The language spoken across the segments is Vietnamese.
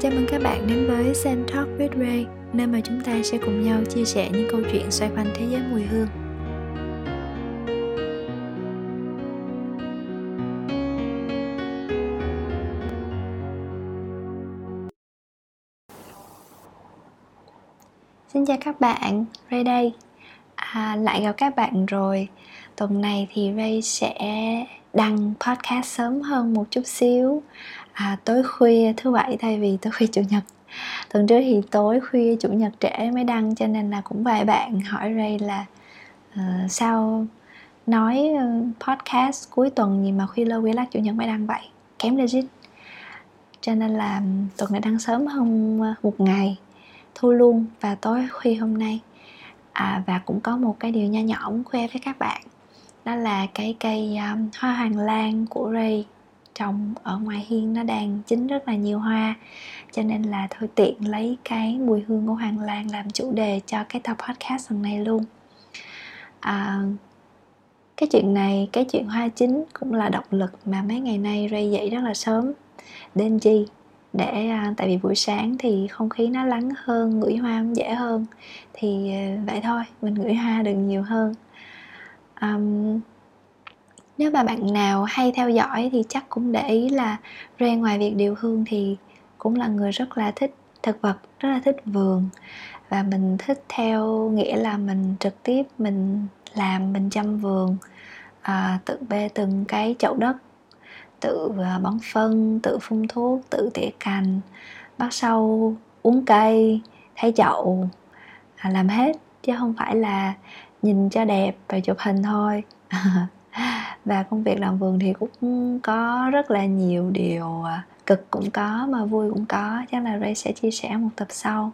Chào mừng các bạn đến với Sen Talk with Ray, nơi mà chúng ta sẽ cùng nhau chia sẻ những câu chuyện xoay quanh thế giới mùi hương. Xin chào các bạn, Ray đây. À, lại gặp các bạn rồi. Tuần này thì Ray sẽ đăng podcast sớm hơn một chút xíu. À, tối khuya thứ bảy thay vì tối khuya chủ nhật. Tuần trước thì tối khuya chủ nhật trễ mới đăng cho nên là cũng vài bạn hỏi Ray là uh, sao nói ờ, podcast cuối tuần gì mà khuya lơ khuya lát chủ nhật mới đăng vậy? Kém legit. Cho nên là ừ, tuần này đăng sớm hơn ờ, một ngày. Thu luôn và tối khuya hôm nay. À, và cũng có một cái điều nho nhỏ muốn khoe với các bạn đó là cái cây um, hoa hoàng lan của Ray trồng ở ngoài hiên nó đang chín rất là nhiều hoa. Cho nên là thôi tiện lấy cái mùi hương của hoàng lan làm chủ đề cho cái tập podcast lần này luôn. À, cái chuyện này cái chuyện hoa chín cũng là động lực mà mấy ngày nay Ray dậy rất là sớm đến chi để à, tại vì buổi sáng thì không khí nó lắng hơn ngửi hoa cũng dễ hơn. Thì ờ, vậy thôi mình ngửi hoa được nhiều hơn um, nếu mà bạn nào hay theo dõi thì chắc cũng để ý là Ray ngoài việc điều hương thì cũng là người rất là thích thực vật rất là thích vườn. Và mình thích theo nghĩa là mình trực tiếp mình làm mình chăm vườn à, tự bê từng cái chậu đất tự à, bón phân tự phun thuốc tự tỉa cành bắt sâu uống cây thay chậu à, làm hết. Chứ không phải là nhìn cho đẹp và chụp hình thôi. Và công việc làm vườn thì cũng có rất là nhiều điều à, cực cũng có mà vui cũng có. Chắc là Ray sẽ chia sẻ một tập sau.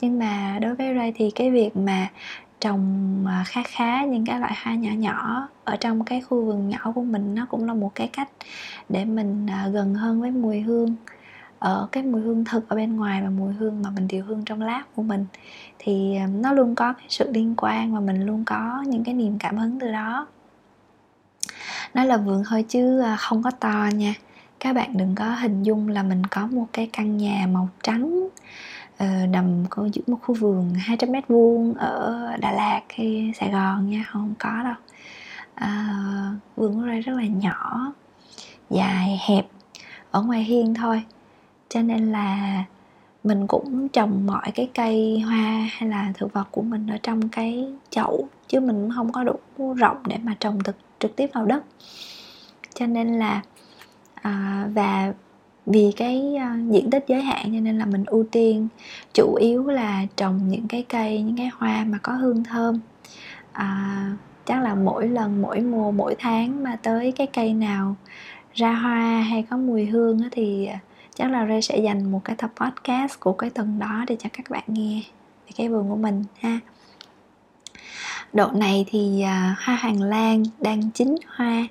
Nhưng mà đối với Ray thì cái việc mà trồng à, khá khá những cái loại hoa nhỏ nhỏ ở trong cái khu vườn nhỏ của mình nó cũng là một cái cách để mình à, gần hơn với mùi hương ở cái mùi hương thực ở bên ngoài và mùi hương mà mình điều hương trong lab của mình thì ờ, nó luôn có cái sự liên quan và mình luôn có những cái niềm cảm hứng từ đó. Nó là vườn thôi chứ ờ, không có to nha. Các bạn đừng có hình dung là mình có một cái căn nhà màu trắng nằm có giữa một khu vườn 200 mét vuông ở Đà Lạt hay Sài Gòn nha không có đâu. À, vườn của đây rất là nhỏ dài hẹp ở ngoài hiên thôi cho nên là mình cũng trồng mọi cái cây hoa hay là thực vật của mình ở trong cái chậu chứ mình không có đủ rộng để mà trồng thực trực tiếp vào đất. Cho nên là à, và vì cái uh, diện tích giới hạn cho nên là mình ưu tiên chủ yếu là trồng những cái cây những cái hoa mà có hương thơm. À, chắc là mỗi lần mỗi mùa mỗi tháng mà tới cái cây nào ra hoa hay có mùi hương thì chắc là Ray sẽ dành một cái tập podcast của cái tuần đó để cho các bạn nghe về cái vườn của mình ha. Độ này thì uh, hoa hoàng lan đang chín hoa.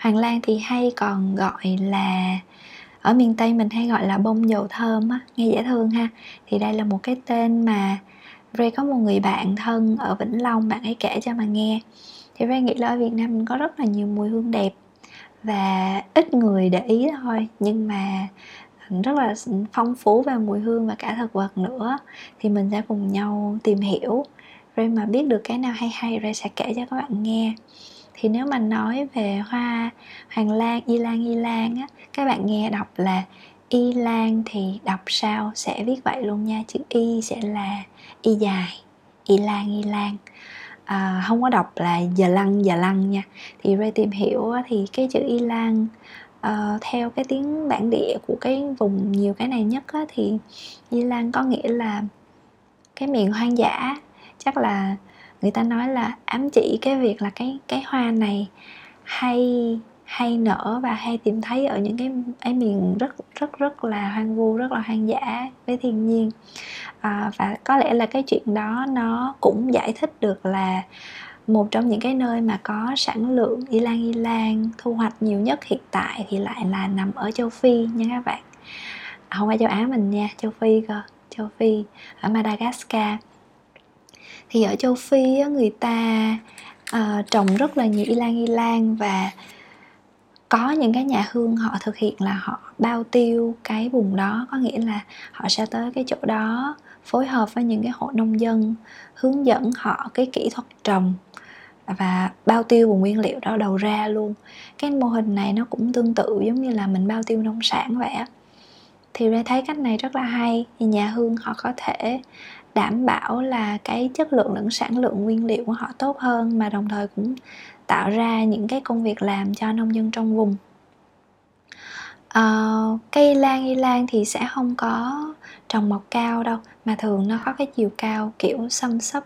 Hoàng lan thì hay còn gọi là ở miền tây mình hay gọi là bông dầu thơm á nghe dễ thương ha. Thì đây là một cái tên mà Ray có một người bạn thân ở Vĩnh Long bạn ấy kể cho mà nghe. Thì Ray nghĩ là ở Việt Nam mình có rất là nhiều mùi hương đẹp và ít người để ý thôi. Nhưng mà rất là phong phú về mùi hương và cả thực vật nữa. Thì mình sẽ cùng nhau tìm hiểu. Ray mà biết được cái nào hay hay Ray sẽ kể cho các bạn nghe. Thì nếu mà nói về hoa hoàng lan y lan y lan á các bạn nghe đọc là y lan thì đọc sao sẽ viết vậy luôn nha. Chữ y sẽ là y dài y lan y lan. À, không có đọc là giờ lăng giờ lăng nha. Thì Ray tìm hiểu thì cái chữ y lan uh, theo cái tiếng bản địa của cái vùng nhiều cái này nhất á, thì di lan có nghĩa là cái miền hoang dã. Chắc là người ta nói là ám chỉ cái việc là cái cái hoa này hay hay nở và hay tìm thấy ở những cái cái miền rất rất rất là hoang vu rất là hoang dã với thiên nhiên. À, và có lẽ là cái chuyện đó nó cũng giải thích được là một trong những cái nơi mà có sản lượng y lan y lan thu hoạch nhiều nhất hiện tại thì lại là nằm ở châu phi nha các bạn. À, không phải châu á mình nha châu phi cơ châu phi ở madagascar. Thì ở châu phi người ta uh, trồng rất là nhiều y lan y lan và có những cái nhà hương họ thực hiện là họ bao tiêu cái vùng đó có nghĩa là họ sẽ tới cái chỗ đó phối hợp với những cái hộ nông dân, hướng dẫn họ cái kỹ thuật trồng và bao tiêu vùng nguyên liệu đó đầu ra luôn. Cái mô hình này nó cũng tương tự giống như là mình bao tiêu nông sản vậy á. Thì ra thấy cách này rất là hay, thì nhà hương họ có thể đảm bảo là cái chất lượng lẫn sản lượng nguyên liệu của họ tốt hơn mà đồng thời cũng tạo ra những cái công việc làm cho nông dân trong vùng uh, cây lan y lan thì sẽ không có trồng mọc cao đâu mà thường nó có cái chiều cao kiểu xăm sấp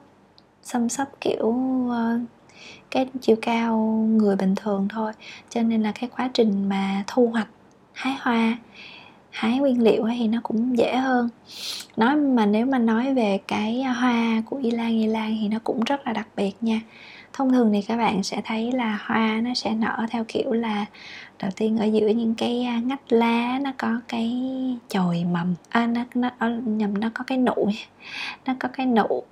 xăm sấp kiểu uh, cái chiều cao người bình thường thôi. Cho nên là cái quá trình mà thu hoạch hái hoa hái nguyên liệu thì nó cũng dễ hơn. Nói mà nếu mà nói về cái hoa của y lan y lan thì nó cũng rất là đặc biệt nha. Thông thường thì các bạn sẽ thấy là hoa nó sẽ nở theo kiểu là đầu tiên ở giữa những cái à, ngách lá nó có cái chồi mầm à, nó nó nhầm nó có cái nụ nó có cái nụ.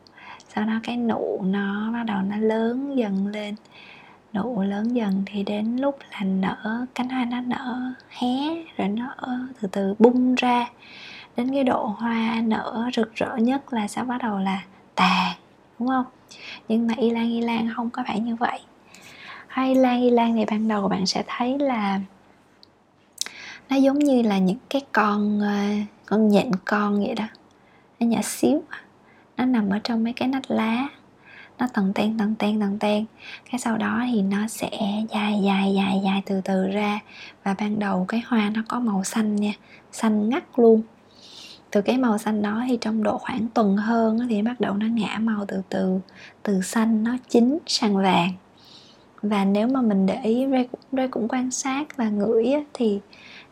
Sau đó cái nụ nó bắt đầu nó lớn dần lên nụ lớn dần thì đến lúc là nở cánh hoa nó nở hé rồi nó từ từ bung ra. Đến cái độ hoa nở rực rỡ nhất là sẽ bắt đầu là tàn đúng không? Nhưng mà y lan y lan không có phải như vậy hay lan y lan thì ban đầu bạn sẽ thấy là nó giống như là những cái con ờ, con nhện con vậy đó. Nó nhỏ xíu. Nó nằm ở trong mấy cái nách lá. Nó tầng ten tầng ten tầng ten cái sau đó thì nó sẽ dài dài dài dài từ từ ra. Và ban đầu cái hoa nó có màu xanh nha. Xanh ngắt luôn. Từ cái màu xanh đó thì trong độ khoảng tuần hơn thì bắt đầu nó ngã màu từ từ. Từ xanh nó chín sang vàng và nếu mà mình để ý Ray cũng, Ray cũng quan sát và ngửi á, thì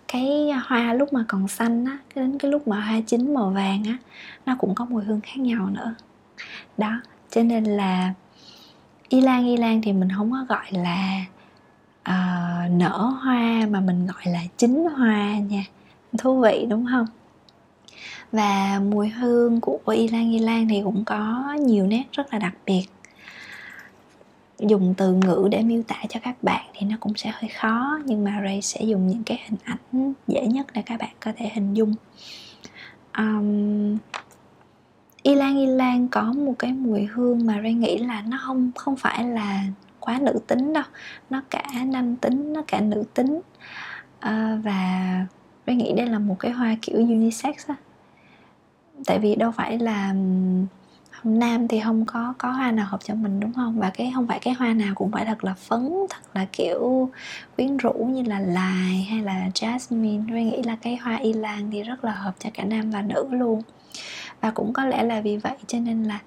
cái hoa lúc mà còn xanh á đến cái lúc mà hoa chín màu vàng á nó cũng có mùi hương khác nhau nữa. Đó cho nên là y lan y lan thì mình không có gọi là uh, nở hoa mà mình gọi là chín hoa nha. Thú vị đúng không? Và mùi hương của y lan y lan thì cũng có nhiều nét rất là đặc biệt dùng từ ngữ để miêu tả cho các bạn thì nó cũng sẽ hơi khó nhưng mà Ray sẽ dùng những cái hình ảnh dễ nhất để các bạn có thể hình dung. Um, Ylang Ylang có một cái mùi hương mà Ray nghĩ là nó không không phải là quá nữ tính đâu nó cả nam tính nó cả nữ tính. À, và Ray nghĩ đây là một cái hoa kiểu unisex á. Tại vì đâu phải là nam thì không có có hoa nào hợp cho mình đúng không? Và cái không phải cái hoa nào cũng phải thật là phấn thật là kiểu quyến rũ như là lài hay là jasmine. Tôi nghĩ là cái hoa y lan thì rất là hợp cho cả nam và nữ luôn. Và cũng có lẽ là vì vậy cho nên là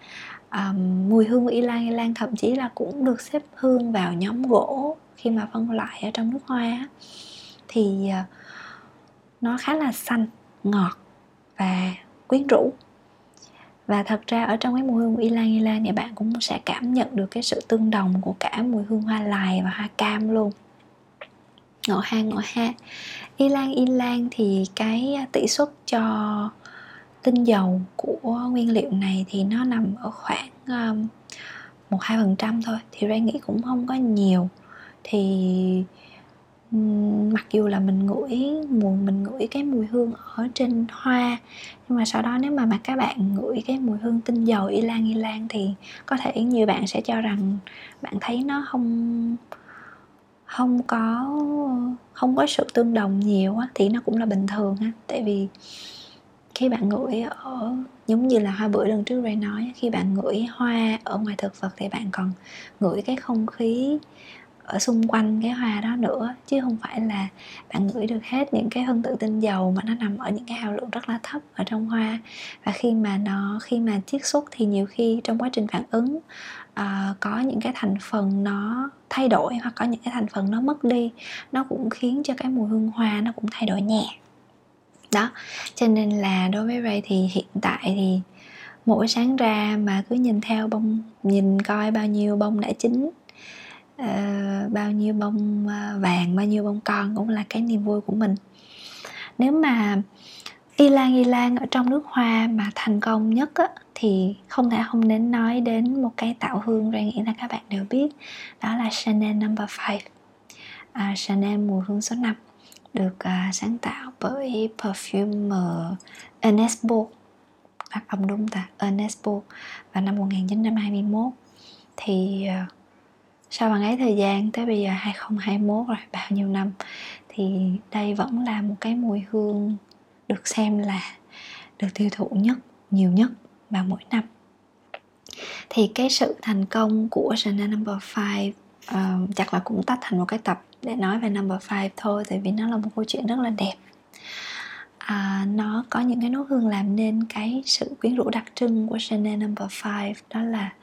um, mùi hương của y lan y lan thậm chí là cũng được xếp hương vào nhóm gỗ khi mà phân loại ở trong nước hoa thì uh, nó khá là xanh ngọt và quyến rũ và thật ra ở trong cái mùi hương của ylang ylang thì bạn cũng sẽ cảm nhận được cái sự tương đồng của cả mùi hương hoa lài và hoa cam luôn. Ngõ ha ngõ ha. Ylang ylang thì cái tỷ suất cho tinh dầu của nguyên liệu này thì nó nằm ở khoảng um, một hai phần trăm thôi. Thì Ray nghĩ cũng không có nhiều. Thì mặc dù là mình ngửi mùi, mình ngửi cái mùi hương ở trên hoa, nhưng mà sau đó nếu mà mà các bạn ngửi cái mùi hương tinh dầu y lan y lan thì có thể nhiều bạn sẽ cho rằng bạn thấy nó không không có không có sự tương đồng nhiều á, thì nó cũng là bình thường ha tại vì khi bạn ngửi ở, giống như là hoa bưởi lần trước Ray nói khi bạn ngửi hoa ở ngoài thực vật thì bạn còn ngửi cái không khí ở xung quanh cái hoa đó nữa chứ không phải là bạn ngửi được hết những cái phân tử tinh dầu mà nó nằm ở những cái hàm lượng rất là thấp ở trong hoa. Và khi mà nó khi mà chiết xuất thì nhiều khi trong quá trình phản ứng uh, có những cái thành phần nó thay đổi hoặc có những cái thành phần nó mất đi nó cũng khiến cho cái mùi hương hoa nó cũng thay đổi nhẹ. Đó cho nên là đối với Ray thì hiện tại thì mỗi sáng ra mà cứ nhìn theo bông nhìn coi bao nhiêu bông đã chín uh, bao nhiêu bông ờ, vàng bao nhiêu bông con cũng là cái niềm vui của mình. Nếu mà y lan y lan ở trong nước hoa mà thành công nhất á, thì không thể không đến nói đến một cái tạo hương ra nghĩ là các bạn đều biết đó là Chanel Number no. 5 à, Chanel mùi hương số 5 được à, sáng tạo bởi perfumer Ernest Bo phát âm đúng ta Ernest Bo vào năm 1921 thì uh, sau bằng ấy thời gian tới bây giờ 2021 rồi bao nhiêu năm thì đây vẫn là một cái mùi hương được xem là được tiêu thụ nhất nhiều nhất vào mỗi năm. Thì cái sự thành công của Chanel Number 5 uh, ờ, chắc là cũng tách thành một cái tập để nói về Number 5 thôi tại vì nó là một câu chuyện rất là đẹp. À, nó có những cái nốt hương làm nên cái sự quyến rũ đặc trưng của Chanel Number 5 đó là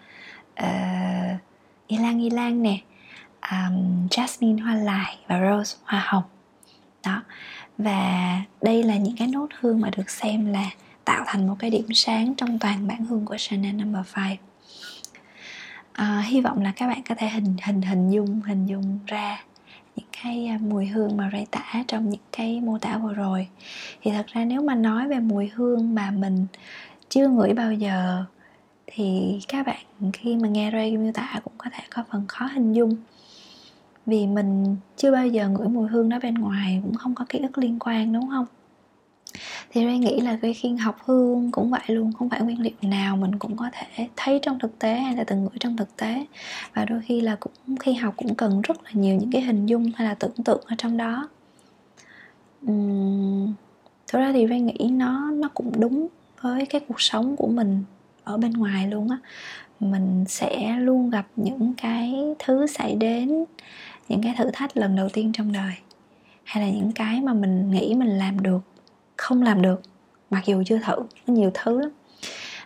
uh, ylang ylang nè um, jasmine hoa lại và rose hoa hồng. Đó và đây là những cái nốt hương mà được xem là tạo thành một cái điểm sáng trong toàn bản hương của Chanel Number 5 à, ờ, hy vọng là các bạn có thể hình hình hình dung hình dung ra những cái à, mùi hương mà Ray tả trong những cái mô tả vừa rồi. Thì thật ra nếu mà nói về mùi hương mà mình chưa ngửi bao giờ thì các bạn khi mà nghe Ray miêu tả cũng có thể có phần khó hình dung. Vì mình chưa bao giờ ngửi mùi hương đó bên ngoài cũng không có ký ức liên quan đúng không? Thì Ray nghĩ là khi học hương cũng vậy luôn không phải nguyên liệu nào mình cũng có thể thấy trong thực tế hay là từng ngửi trong thực tế. Và đôi khi là cũng khi học cũng cần rất là nhiều những cái hình dung hay là tưởng tượng ở trong đó. Uhm, thực ra thì Ray nghĩ nó nó cũng đúng với cái cuộc sống của mình ở bên ngoài luôn á. Mình sẽ luôn gặp những cái thứ xảy đến những cái thử thách lần đầu tiên trong đời hay là những cái mà mình nghĩ mình làm được không làm được mặc dù chưa thử có nhiều thứ lắm.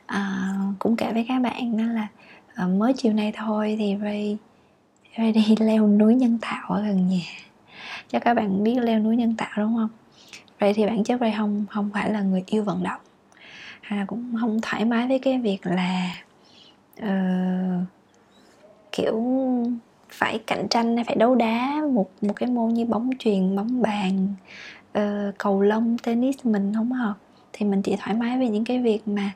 À, cũng kể với các bạn đó là à, mới chiều nay thôi thì Ray Ray đi leo núi nhân tạo ở gần nhà. Cho các bạn biết leo núi nhân tạo đúng không? Vậy thì bản chất Ray không không phải là người yêu vận động hay là cũng không thoải mái với cái việc là uh, kiểu phải cạnh tranh hay phải đấu đá một một cái môn như bóng truyền bóng bàn uh, cầu lông tennis mình không hợp. Thì mình chỉ thoải mái về những cái việc mà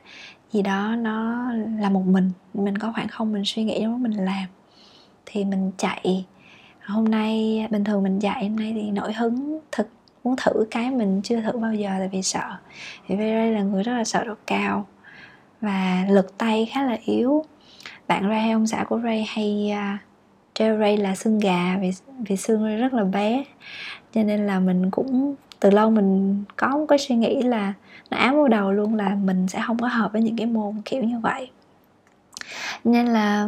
gì đó nó là một mình. Mình có khoảng không mình suy nghĩ đó mình làm. Thì mình chạy. Hôm nay bình thường mình chạy hôm nay thì nổi hứng thực muốn thử cái mình chưa thử bao giờ tại vì sợ. Thì Ray là người rất là sợ độ cao và lực tay khá là yếu. Bạn Ray ông xã của Ray hay à, uh, treo Ray là xương gà vì vì xương Ray rất là bé. Cho nên là mình cũng từ lâu mình có một cái suy nghĩ là nó ám vào đầu luôn là mình sẽ không có hợp với những cái môn kiểu như vậy. Nên là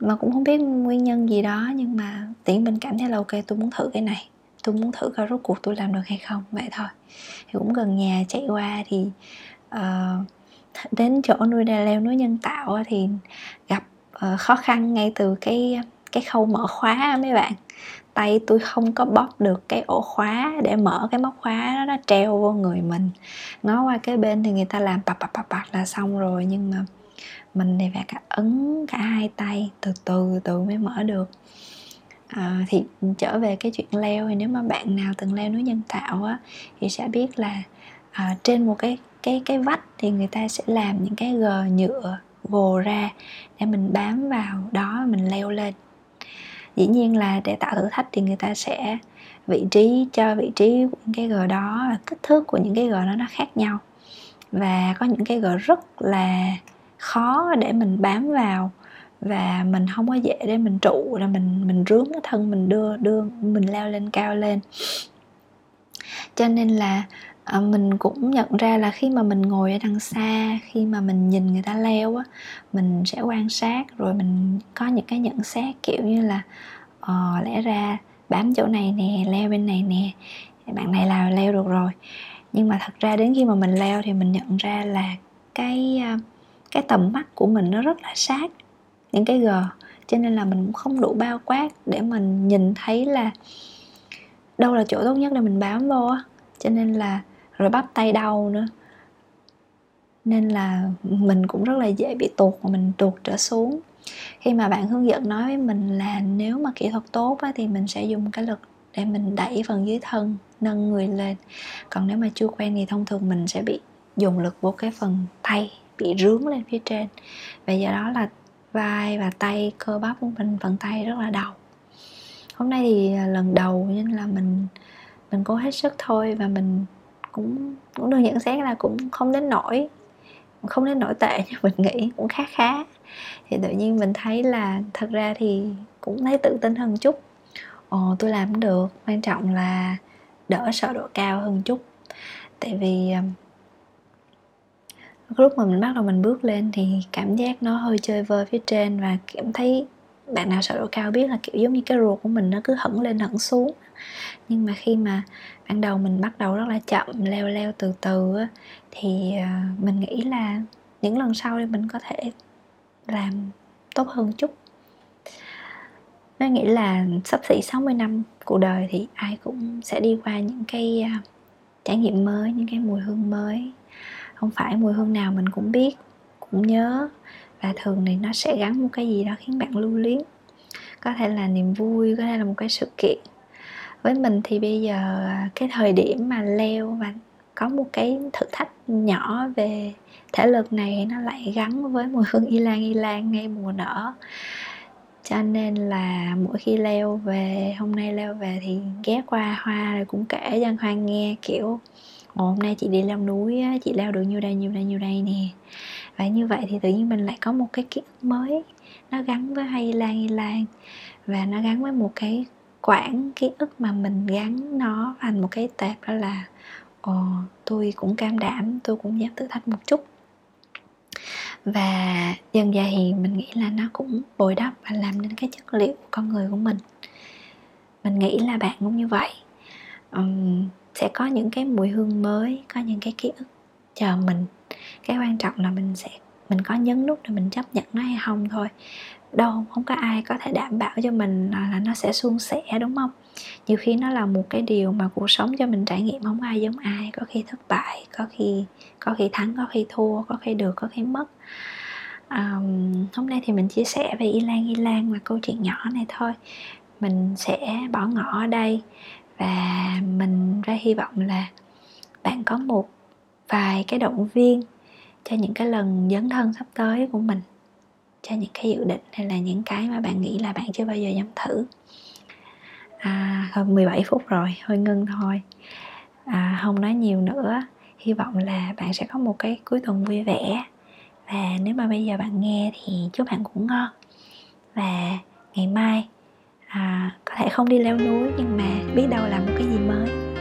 mà cũng không biết nguyên nhân gì đó nhưng mà tiện mình cảm thấy là ok tôi muốn thử cái này tôi muốn thử coi rốt cuộc tôi làm được hay không vậy thôi. Thì cũng gần nhà chạy qua thì uh, đến chỗ nuôi đà leo núi nhân tạo thì gặp uh, khó khăn ngay từ cái cái khâu mở khóa mấy bạn. Tay tôi không có bóp được cái ổ khóa để mở cái móc khóa đó nó treo vô người mình. Ngó qua cái bên thì người ta làm bập bập bập bập là xong rồi nhưng mà mình thì phải cả ấn cả hai tay từ từ từ mới mở được à, thì trở về cái chuyện leo thì nếu mà bạn nào từng leo núi nhân tạo á thì sẽ biết là à, trên một cái cái cái vách thì người ta sẽ làm những cái gờ nhựa vồ ra để mình bám vào đó mình leo lên. Dĩ nhiên là để tạo thử thách thì người ta sẽ vị trí cho vị trí của những cái gờ đó và kích thước của những cái gờ đó nó khác nhau. Và có những cái gờ rất là khó để mình bám vào và mình không có dễ để mình trụ là mình mình rướn cái thân mình đưa đưa mình leo lên cao lên. Cho nên là à, mình cũng nhận ra là khi mà mình ngồi ở đằng xa khi mà mình nhìn người ta leo á mình sẽ quan sát rồi mình có những cái nhận xét kiểu như là ờ, lẽ ra bám chỗ này nè leo bên này nè bạn này là leo được rồi. Nhưng mà thật ra đến khi mà mình leo thì mình nhận ra là cái à, cái tầm mắt của mình nó rất là sát những cái gờ cho nên là mình cũng không đủ bao quát để mình nhìn thấy là đâu là chỗ tốt nhất để mình bám vô á. Cho nên là rồi bắp tay đau nữa. Nên là mình cũng rất là dễ bị tuột mà mình tuột trở xuống. Khi mà bạn hướng dẫn nói với mình là nếu mà kỹ thuật tốt á, thì mình sẽ dùng cái lực để mình đẩy phần dưới thân nâng người lên. Còn nếu mà chưa quen thì thông thường mình sẽ bị dùng lực vô cái phần tay bị rướng lên phía trên. Và do đó là vai và tay, cơ bắp của mình phần tay rất là đau. Hôm nay thì à, lần đầu nên là mình mình cố hết sức thôi và mình cũng cũng được nhận xét là cũng không đến nổi không đến nổi tệ như mình nghĩ, cũng khá khá. Thì tự nhiên mình thấy là thật ra thì cũng thấy tự tin hơn chút. Ồ, tôi làm được, quan trọng là đỡ sợ độ cao hơn chút. Tại vì à, lúc mà mình bắt đầu mình bước lên thì cảm giác nó hơi chơi vơi phía trên và cảm thấy bạn nào sợ độ cao biết là kiểu giống như cái ruột của mình nó cứ hẳn lên hẳn xuống. Nhưng mà khi mà ban đầu mình bắt đầu rất là chậm leo leo từ từ á, thì ờ, mình nghĩ là những lần sau thì mình có thể làm tốt hơn chút. Nó nghĩ là sắp xỉ 60 năm cuộc đời thì ai cũng sẽ đi qua những cái ờ, trải nghiệm mới những cái mùi hương mới không phải mùi hương nào mình cũng biết, cũng nhớ. Và thường thì nó sẽ gắn một cái gì đó khiến bạn lưu luyến. Có thể là niềm vui, có thể là một cái sự kiện. Với mình thì bây giờ à, cái thời điểm mà leo và có một cái thử thách nhỏ về thể lực này nó lại gắn với mùi hương y lan y lan ngay mùa nở. Cho nên là mỗi khi leo về, hôm nay leo về thì ghé qua hoa rồi cũng kể cho hoan nghe, kiểu hôm nay chị đi leo núi á, chị leo được nhiêu đây nhiêu đây nhiêu đây nè. Và như vậy thì tự nhiên mình lại có một cái ký ức mới. Nó gắn với hay lan hay lan và nó gắn với một cái quãng ký ức mà mình gắn nó thành một cái tệp đó là ồ tôi cũng cam đảm tôi cũng dám thử thách một chút. Và dần dà thì mình nghĩ là nó cũng bồi đắp và làm nên cái chất liệu của con người của mình. Mình nghĩ là bạn cũng như vậy. Um, sẽ có những cái mùi hương mới có những cái ký ức chờ mình. Cái quan trọng là mình sẽ mình có nhấn nút để mình chấp nhận nó hay không thôi. Đâu không có ai có thể đảm bảo cho mình là nó sẽ suôn sẻ đúng không? Nhiều khi nó là một cái điều mà cuộc sống cho mình trải nghiệm không ai giống ai có khi thất bại có khi có khi thắng có khi thua có khi được có khi mất. Um, hôm nay thì mình chia sẻ về y lan y lan và câu chuyện nhỏ này thôi. Mình sẽ bỏ ngỏ ở đây và mình ra hy vọng là bạn có một vài cái động viên cho những cái lần dấn thân sắp tới của mình cho những cái dự định hay là những cái mà bạn nghĩ là bạn chưa bao giờ dám thử. À, hơn 17 phút rồi hơi ngưng thôi. À, không nói nhiều nữa. Hy vọng là bạn sẽ có một cái cuối tuần vui vẻ. Và nếu mà bây giờ bạn nghe thì chúc bạn cũng ngon. Và ngày mai à, có thể không đi leo núi nhưng mà biết đâu là một cái gì mới.